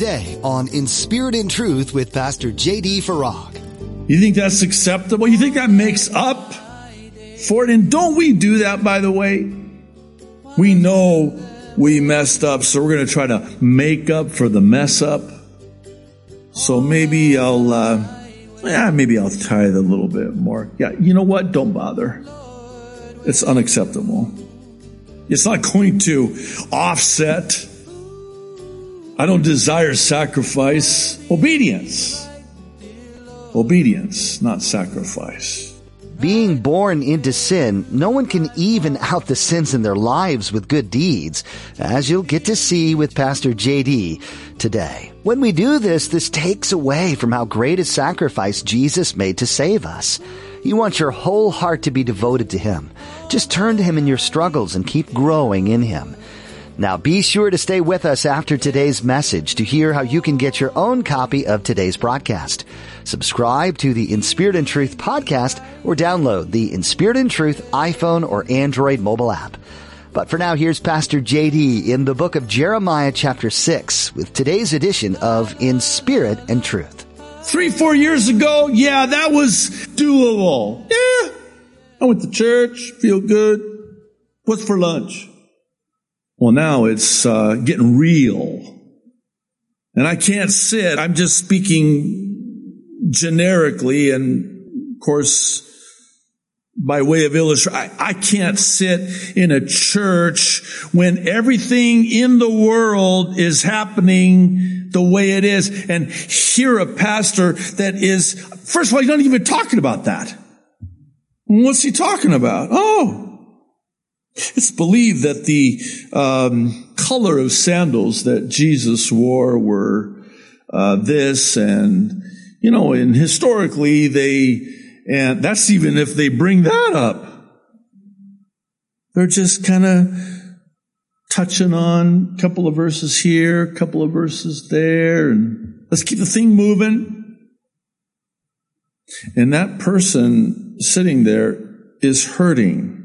today on In Spirit and Truth with Pastor J.D. Farag. You think that's acceptable? You think that makes up for it? And don't we do that, by the way? We know we messed up, so we're going to try to make up for the mess up. So maybe I'll, uh, yeah, maybe I'll tithe a little bit more. Yeah, you know what? Don't bother. It's unacceptable. It's not going to offset. I don't desire sacrifice. Obedience. Obedience, not sacrifice. Being born into sin, no one can even out the sins in their lives with good deeds, as you'll get to see with Pastor JD today. When we do this, this takes away from how great a sacrifice Jesus made to save us. You want your whole heart to be devoted to Him. Just turn to Him in your struggles and keep growing in Him. Now be sure to stay with us after today's message to hear how you can get your own copy of today's broadcast. Subscribe to the In Spirit and Truth podcast or download the In Spirit and Truth iPhone or Android mobile app. But for now, here's Pastor JD in the book of Jeremiah chapter 6 with today's edition of In Spirit and Truth. Three, four years ago, yeah, that was doable. Yeah. I went to church, feel good. What's for lunch? Well, now it's uh, getting real. And I can't sit. I'm just speaking generically. And of course, by way of illustration, I, I, can't sit in a church when everything in the world is happening the way it is and hear a pastor that is, first of all, he's not even talking about that. What's he talking about? Oh, it's believed that the um, color of sandals that Jesus wore were uh, this, and you know, and historically they, and that's even if they bring that up. They're just kind of touching on a couple of verses here, a couple of verses there, and let's keep the thing moving. And that person sitting there is hurting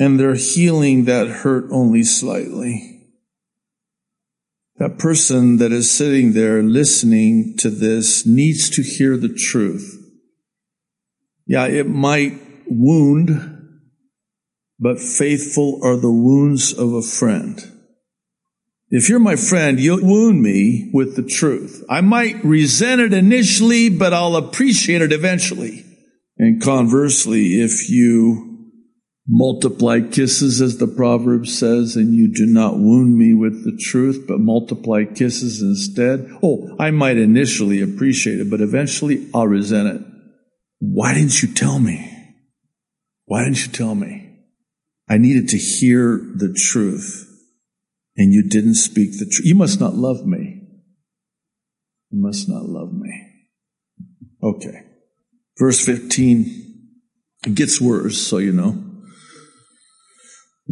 and they're healing that hurt only slightly. That person that is sitting there listening to this needs to hear the truth. Yeah, it might wound, but faithful are the wounds of a friend. If you're my friend, you'll wound me with the truth. I might resent it initially, but I'll appreciate it eventually. And conversely, if you multiply kisses, as the proverb says, and you do not wound me with the truth, but multiply kisses instead. Oh, I might initially appreciate it, but eventually I'll resent it. Why didn't you tell me? Why didn't you tell me? I needed to hear the truth, and you didn't speak the truth. You must not love me. You must not love me. Okay. Verse 15. It gets worse, so you know.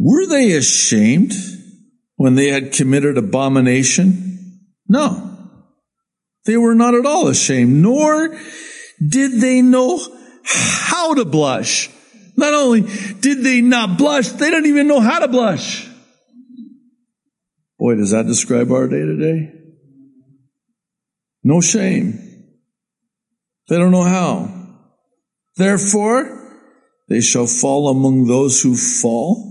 Were they ashamed when they had committed abomination? No. They were not at all ashamed, nor did they know how to blush. Not only did they not blush, they don't even know how to blush. Boy, does that describe our day today? No shame. They don't know how. Therefore, they shall fall among those who fall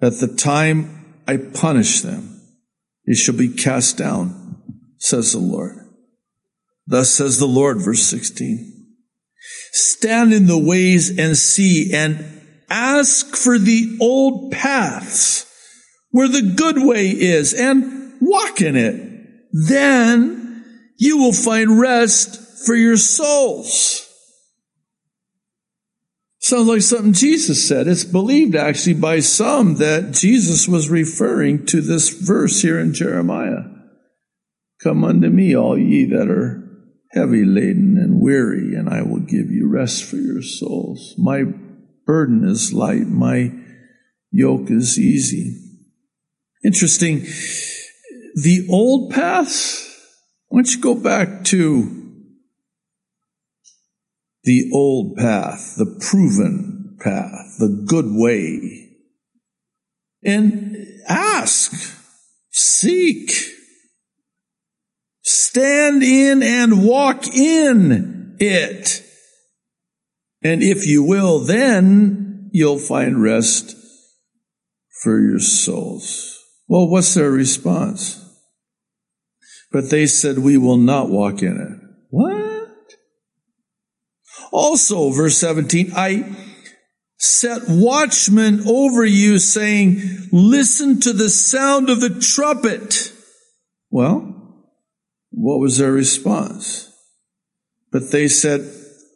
at the time I punish them, they shall be cast down, says the Lord. Thus says the Lord, verse 16. Stand in the ways and see and ask for the old paths where the good way is and walk in it. Then you will find rest for your souls. Sounds like something Jesus said. It's believed actually by some that Jesus was referring to this verse here in Jeremiah. Come unto me, all ye that are heavy laden and weary, and I will give you rest for your souls. My burden is light, my yoke is easy. Interesting. The old paths, why don't you go back to the old path, the proven path, the good way. And ask, seek, Stand in and walk in it. And if you will, then you'll find rest for your souls. Well, what's their response? But they said, we will not walk in it. Also, verse 17, I set watchmen over you saying, listen to the sound of the trumpet. Well, what was their response? But they said,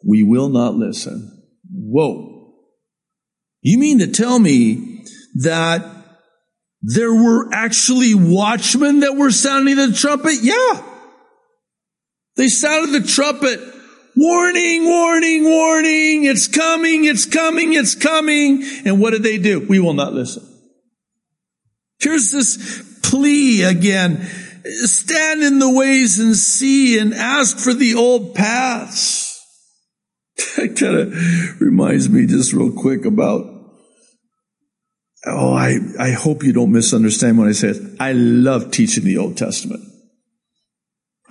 we will not listen. Whoa. You mean to tell me that there were actually watchmen that were sounding the trumpet? Yeah. They sounded the trumpet. Warning, warning, warning. It's coming, it's coming, it's coming. And what did they do? We will not listen. Here's this plea again. Stand in the ways and see and ask for the old paths. That kind of reminds me just real quick about Oh, I, I hope you don't misunderstand when I say it. I love teaching the Old Testament.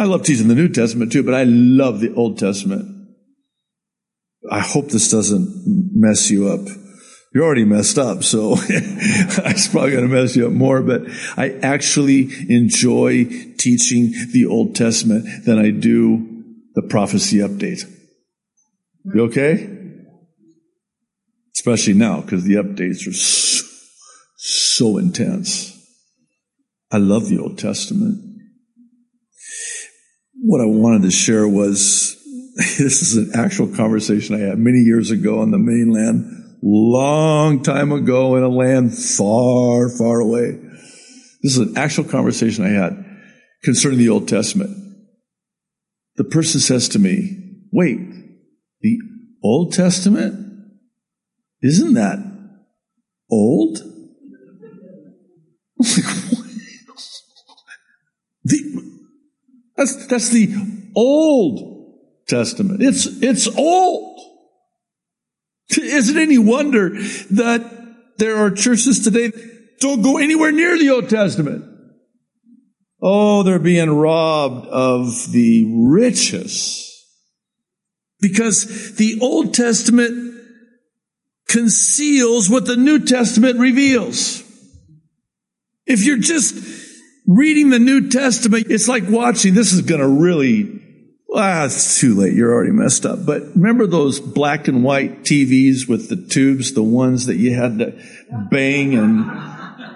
I love teaching the New Testament too, but I love the Old Testament. I hope this doesn't mess you up. You're already messed up, so it's probably going to mess you up more, but I actually enjoy teaching the Old Testament than I do the prophecy update. You okay? Especially now, because the updates are so, so intense. I love the Old Testament. What I wanted to share was this is an actual conversation I had many years ago on the mainland, long time ago in a land far, far away. This is an actual conversation I had concerning the Old Testament. The person says to me, wait, the Old Testament? Isn't that old? the, that's, that's the Old Testament. It's, it's old. Is it any wonder that there are churches today that don't go anywhere near the Old Testament? Oh, they're being robbed of the riches because the Old Testament conceals what the New Testament reveals. If you're just reading the New Testament, it's like watching, this is going to really, ah, it's too late. You're already messed up. But remember those black and white TVs with the tubes, the ones that you had to bang and,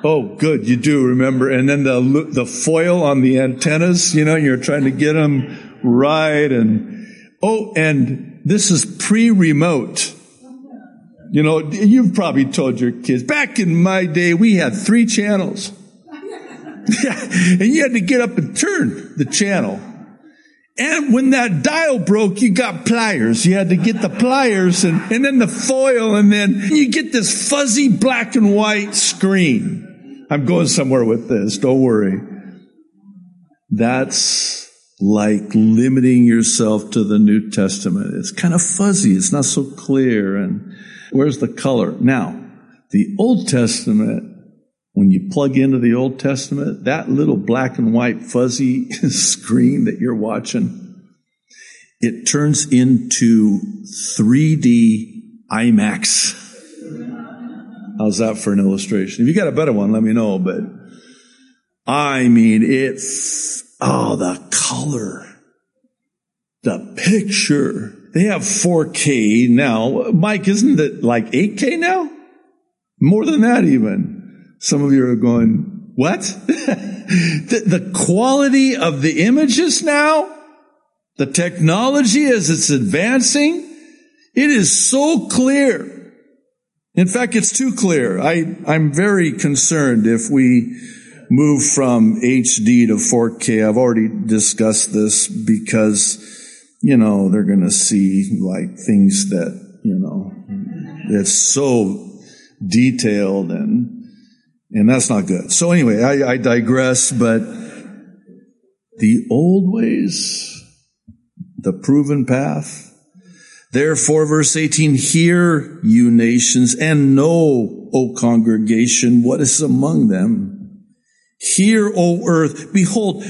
oh, good, you do remember. And then the, the foil on the antennas, you know, you're trying to get them right and, Oh, and this is pre-remote. You know, you've probably told your kids, back in my day, we had three channels. and you had to get up and turn the channel. And when that dial broke, you got pliers. You had to get the pliers and, and then the foil and then you get this fuzzy black and white screen. I'm going somewhere with this. Don't worry. That's like limiting yourself to the New Testament. It's kind of fuzzy. It's not so clear. And where's the color? Now, the Old Testament, when you plug into the Old Testament, that little black and white fuzzy screen that you're watching, it turns into 3D IMAX. How's that for an illustration? If you got a better one, let me know, but I mean, it's Oh, the color. The picture. They have 4K now. Mike, isn't it like 8K now? More than that even. Some of you are going, what? the, the quality of the images now, the technology as it's advancing, it is so clear. In fact, it's too clear. I, I'm very concerned if we move from HD to 4K. I've already discussed this because, you know, they're going to see like things that, you know, it's so detailed and, and that's not good. So anyway, I, I digress, but the old ways, the proven path, Therefore, verse 18, hear you nations and know, O congregation, what is among them. Hear, O earth, behold,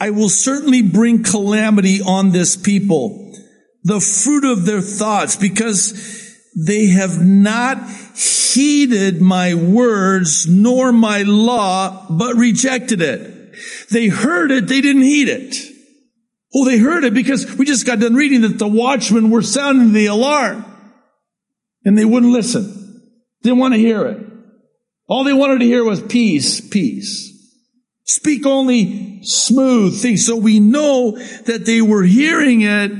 I will certainly bring calamity on this people, the fruit of their thoughts, because they have not heeded my words nor my law, but rejected it. They heard it, they didn't heed it. Oh, they heard it because we just got done reading that the watchmen were sounding the alarm and they wouldn't listen. Didn't want to hear it. All they wanted to hear was peace, peace. Speak only smooth things. So we know that they were hearing it,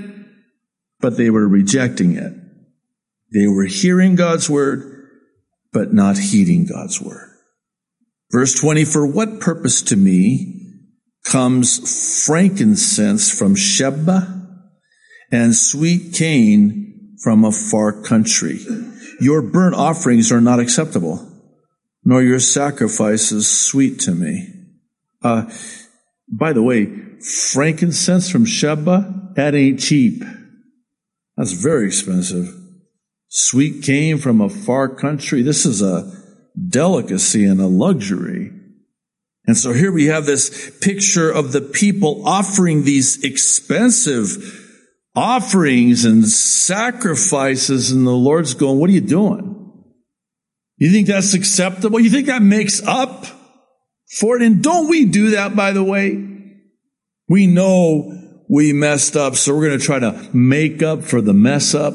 but they were rejecting it. They were hearing God's word, but not heeding God's word. Verse 20, for what purpose to me comes frankincense from Sheba and sweet cane from a far country? Your burnt offerings are not acceptable, nor your sacrifices sweet to me. Uh, by the way, frankincense from Sheba, that ain't cheap. That's very expensive. Sweet cane from a far country. This is a delicacy and a luxury. And so here we have this picture of the people offering these expensive offerings and sacrifices and the Lord's going, what are you doing? You think that's acceptable? You think that makes up for it? And don't we do that, by the way? We know we messed up, so we're going to try to make up for the mess up.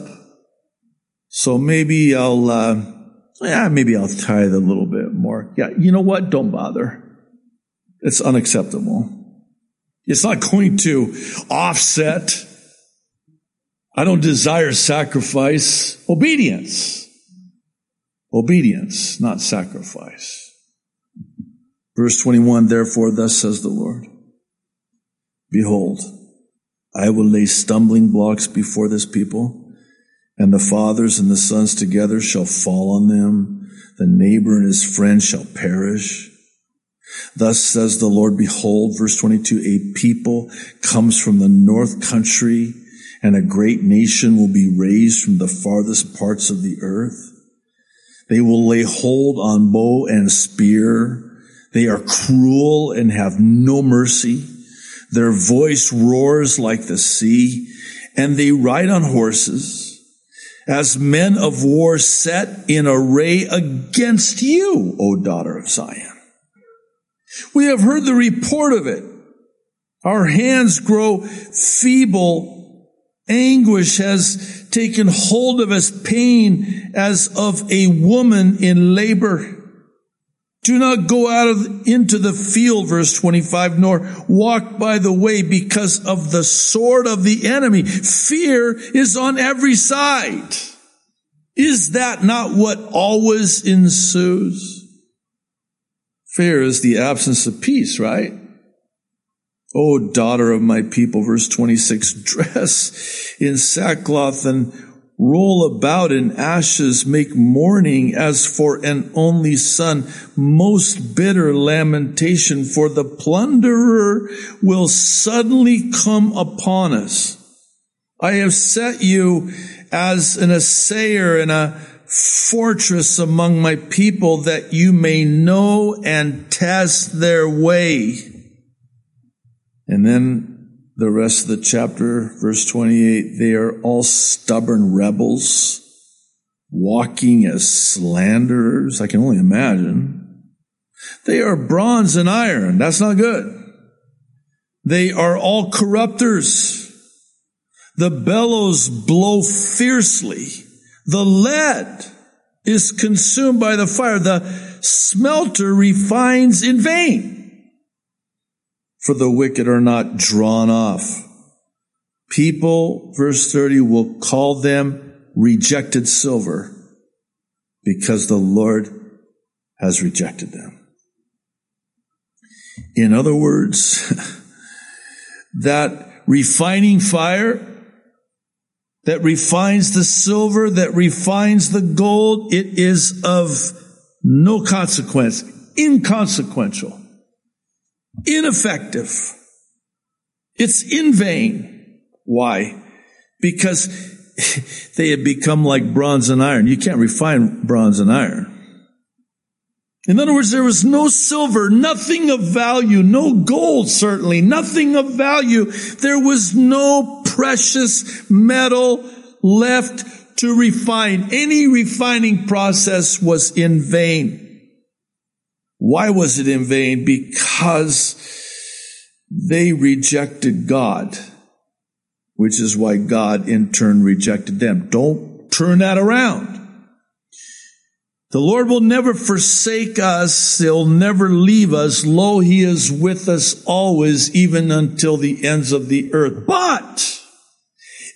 So maybe I'll, uh, yeah, maybe I'll tithe a little bit more. Yeah, you know what? Don't bother. It's unacceptable. It's not going to offset. I don't desire sacrifice. Obedience. Obedience, not sacrifice. Verse 21, therefore, thus says the Lord, Behold, I will lay stumbling blocks before this people and the fathers and the sons together shall fall on them. The neighbor and his friend shall perish. Thus says the Lord, behold, verse 22, a people comes from the north country and a great nation will be raised from the farthest parts of the earth. They will lay hold on bow and spear. They are cruel and have no mercy. Their voice roars like the sea and they ride on horses as men of war set in array against you, O daughter of Zion. We have heard the report of it. Our hands grow feeble. Anguish has taken hold of us, pain as of a woman in labor. Do not go out of, into the field, verse 25, nor walk by the way because of the sword of the enemy. Fear is on every side. Is that not what always ensues? Fear is the absence of peace, right? O daughter of my people, verse 26, dress in sackcloth and roll about in ashes, make mourning as for an only son, most bitter lamentation, for the plunderer will suddenly come upon us. I have set you as an assayer and a fortress among my people that you may know and test their way. And then the rest of the chapter, verse 28, they are all stubborn rebels, walking as slanderers. I can only imagine. They are bronze and iron. That's not good. They are all corrupters. The bellows blow fiercely. The lead is consumed by the fire. The smelter refines in vain for the wicked are not drawn off. People, verse 30, will call them rejected silver because the Lord has rejected them. In other words, that refining fire that refines the silver, that refines the gold, it is of no consequence, inconsequential ineffective. It's in vain. Why? Because they had become like bronze and iron. You can't refine bronze and iron. In other words, there was no silver, nothing of value, no gold certainly, nothing of value. There was no precious metal left to refine. Any refining process was in vain. Why was it in vain? Because they rejected God, which is why God in turn rejected them. Don't turn that around. The Lord will never forsake us. He'll never leave us. Lo, He is with us always, even until the ends of the earth. But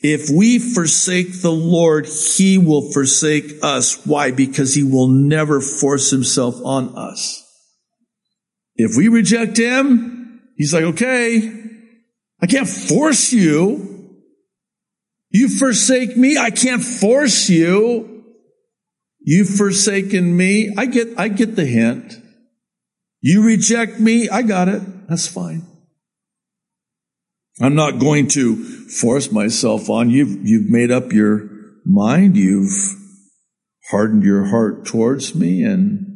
if we forsake the Lord, He will forsake us. Why? Because He will never force Himself on us. If we reject Him, He's like, okay, I can't force you. You forsake me. I can't force you. You've forsaken me. I get, I get the hint. You reject me. I got it. That's fine. I'm not going to force myself on you. You've, you've made up your mind. You've hardened your heart towards me and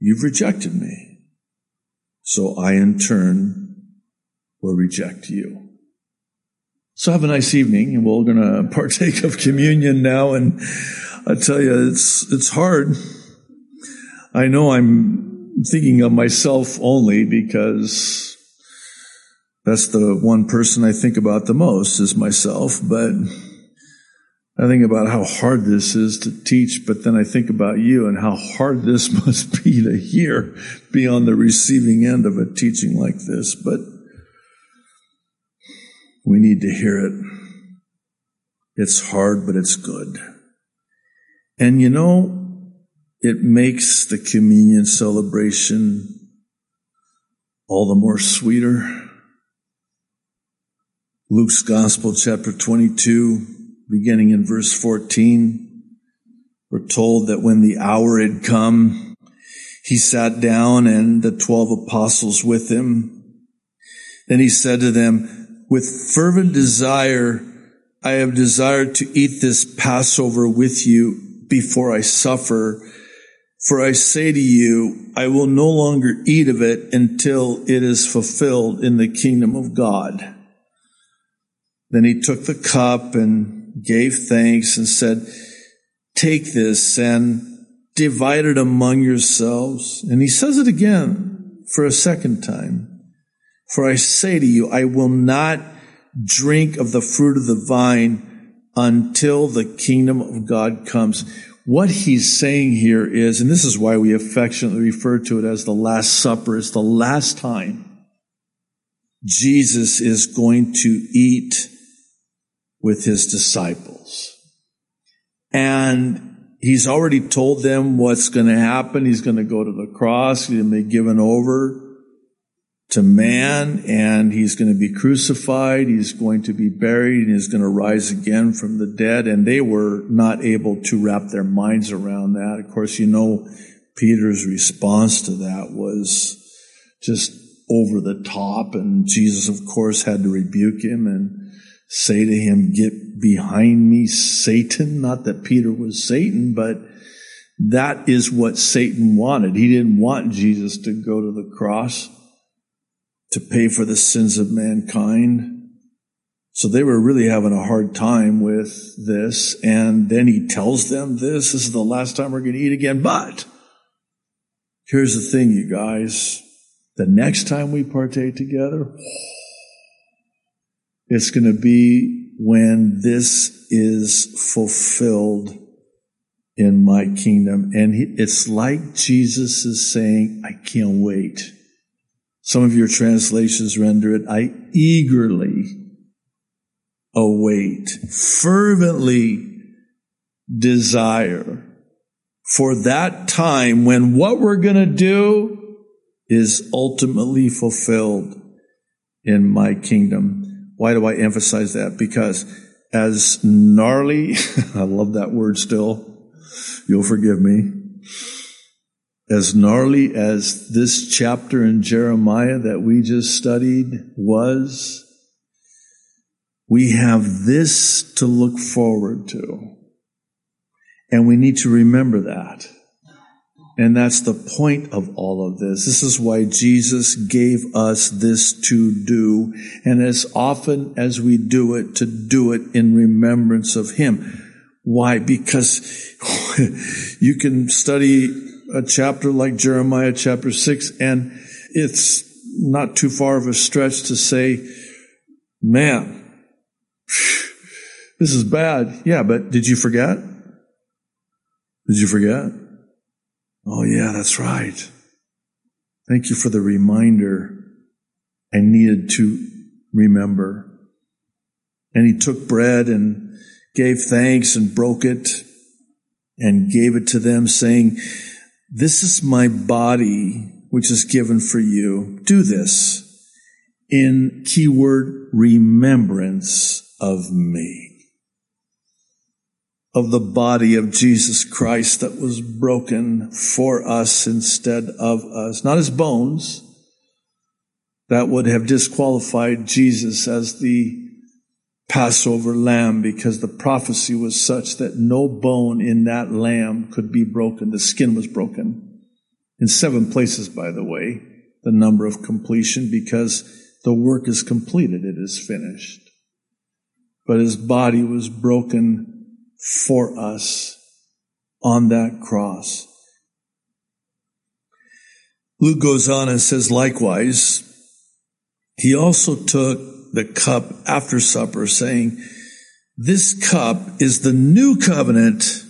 you've rejected me. So I in turn will reject you. So have a nice evening and we're going to partake of communion now and I tell you, it's, it's hard. I know I'm thinking of myself only because that's the one person I think about the most is myself, but I think about how hard this is to teach, but then I think about you and how hard this must be to hear, be on the receiving end of a teaching like this, but we need to hear it. It's hard, but it's good. And you know, it makes the communion celebration all the more sweeter. Luke's Gospel, chapter 22, beginning in verse 14, we're told that when the hour had come, he sat down and the twelve apostles with him. Then he said to them, with fervent desire, I have desired to eat this Passover with you before I suffer. For I say to you, I will no longer eat of it until it is fulfilled in the kingdom of God. Then he took the cup and gave thanks and said, take this and divide it among yourselves. And he says it again for a second time. For I say to you, I will not drink of the fruit of the vine until the kingdom of God comes. What he's saying here is, and this is why we affectionately refer to it as the Last Supper, it's the last time Jesus is going to eat with his disciples. And he's already told them what's going to happen. He's going to go to the cross. He's going to be given over to man and he's going to be crucified. He's going to be buried and he's going to rise again from the dead. And they were not able to wrap their minds around that. Of course, you know, Peter's response to that was just over the top. And Jesus, of course, had to rebuke him and say to him, get behind me, Satan. Not that Peter was Satan, but that is what Satan wanted. He didn't want Jesus to go to the cross to pay for the sins of mankind. So they were really having a hard time with this. And then he tells them this, this is the last time we're going to eat again. But here's the thing, you guys. The next time we partake together, it's going to be when this is fulfilled in my kingdom. And it's like Jesus is saying, I can't wait. Some of your translations render it, I eagerly await, fervently desire for that time when what we're going to do is ultimately fulfilled in my kingdom. Why do I emphasize that? Because as gnarly, I love that word still, you'll forgive me as gnarly as this chapter in Jeremiah that we just studied was, we have this to look forward to. And we need to remember that. And that's the point of all of this. This is why Jesus gave us this to do. And as often as we do it, to do it in remembrance of Him. Why? Because you can study a chapter like Jeremiah chapter 6 and it's not too far of a stretch to say, man, this is bad. Yeah, but did you forget? Did you forget? Oh, yeah, that's right. Thank you for the reminder. I needed to remember. And he took bread and gave thanks and broke it and gave it to them, saying, This is my body, which is given for you. Do this in keyword remembrance of me of the body of Jesus Christ that was broken for us instead of us. Not his bones. That would have disqualified Jesus as the Passover lamb because the prophecy was such that no bone in that lamb could be broken. The skin was broken. In seven places, by the way, the number of completion because the work is completed. It is finished. But his body was broken for us on that cross. Luke goes on and says, likewise, he also took the cup after supper, saying, This cup is the new covenant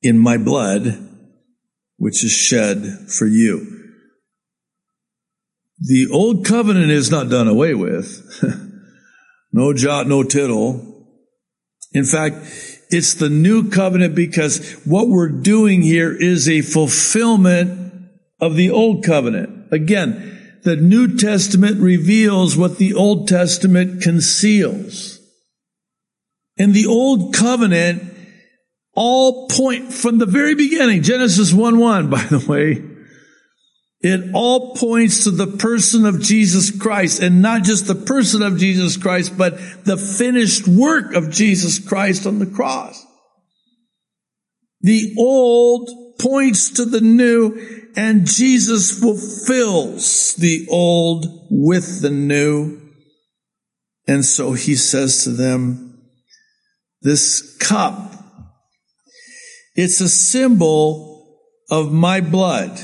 in my blood, which is shed for you. The old covenant is not done away with. no jot, no tittle. In fact, it's the new covenant because what we're doing here is a fulfillment of the old covenant. Again, the New Testament reveals what the Old Testament conceals. In the Old Covenant, all point from the very beginning, Genesis 1 1, by the way, it all points to the person of Jesus Christ and not just the person of Jesus Christ, but the finished work of Jesus Christ on the cross. The old points to the new and Jesus fulfills the old with the new. And so he says to them, this cup, it's a symbol of my blood.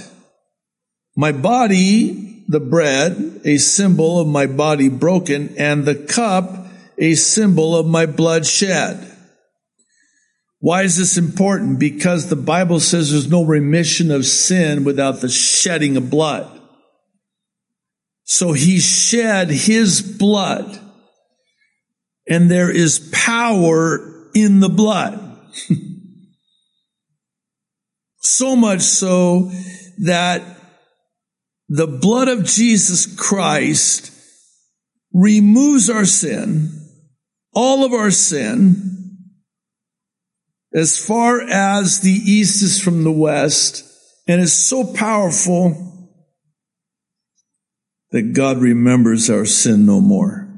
My body, the bread, a symbol of my body broken, and the cup, a symbol of my blood shed. Why is this important? Because the Bible says there's no remission of sin without the shedding of blood. So he shed his blood, and there is power in the blood. so much so that the blood of Jesus Christ removes our sin, all of our sin, as far as the east is from the west, and is so powerful that God remembers our sin no more.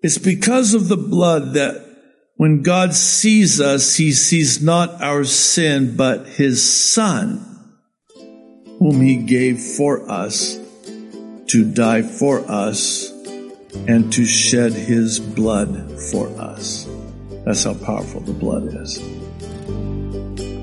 It's because of the blood that when God sees us, he sees not our sin, but his son whom he gave for us to die for us and to shed his blood for us. That's how powerful the blood is.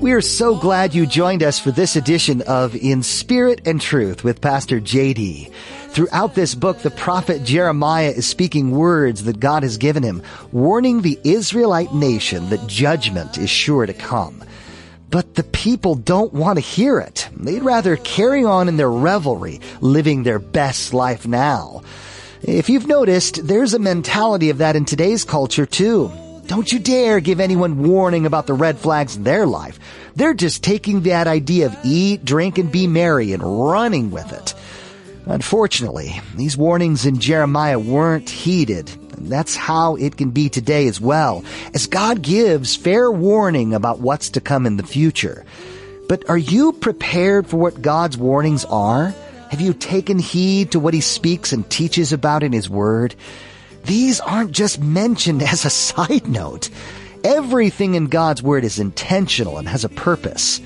We are so glad you joined us for this edition of In Spirit and Truth with Pastor JD. Throughout this book, the prophet Jeremiah is speaking words that God has given him, warning the Israelite nation that judgment is sure to come. But the people don't want to hear it. They'd rather carry on in their revelry, living their best life now. If you've noticed, there's a mentality of that in today's culture too. Don't you dare give anyone warning about the red flags in their life. They're just taking that idea of eat, drink, and be merry and running with it. Unfortunately, these warnings in Jeremiah weren't heeded that's how it can be today as well, as God gives fair warning about what's to come in the future. But are you prepared for what God's warnings are? Have you taken heed to what he speaks and teaches about in his word? These aren't just mentioned as a side note. Everything in God's word is intentional and has a purpose.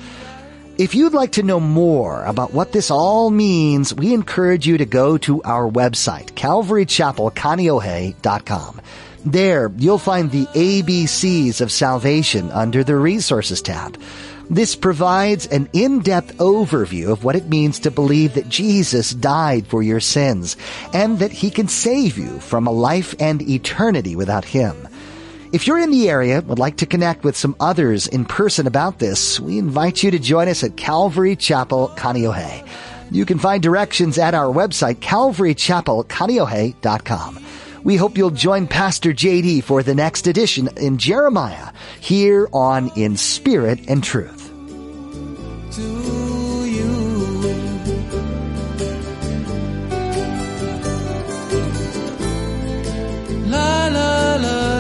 If you'd like to know more about what this all means, we encourage you to go to our website, calvarychapelkaneohe.com. There, you'll find the ABCs of salvation under the resources tab. This provides an in-depth overview of what it means to believe that Jesus died for your sins and that he can save you from a life and eternity without him. If you're in the area, would like to connect with some others in person about this, we invite you to join us at Calvary Chapel, Kaneohe. You can find directions at our website, calvarychapelkaneohe.com. We hope you'll join Pastor JD for the next edition in Jeremiah here on In Spirit and Truth. To you. La, la, la.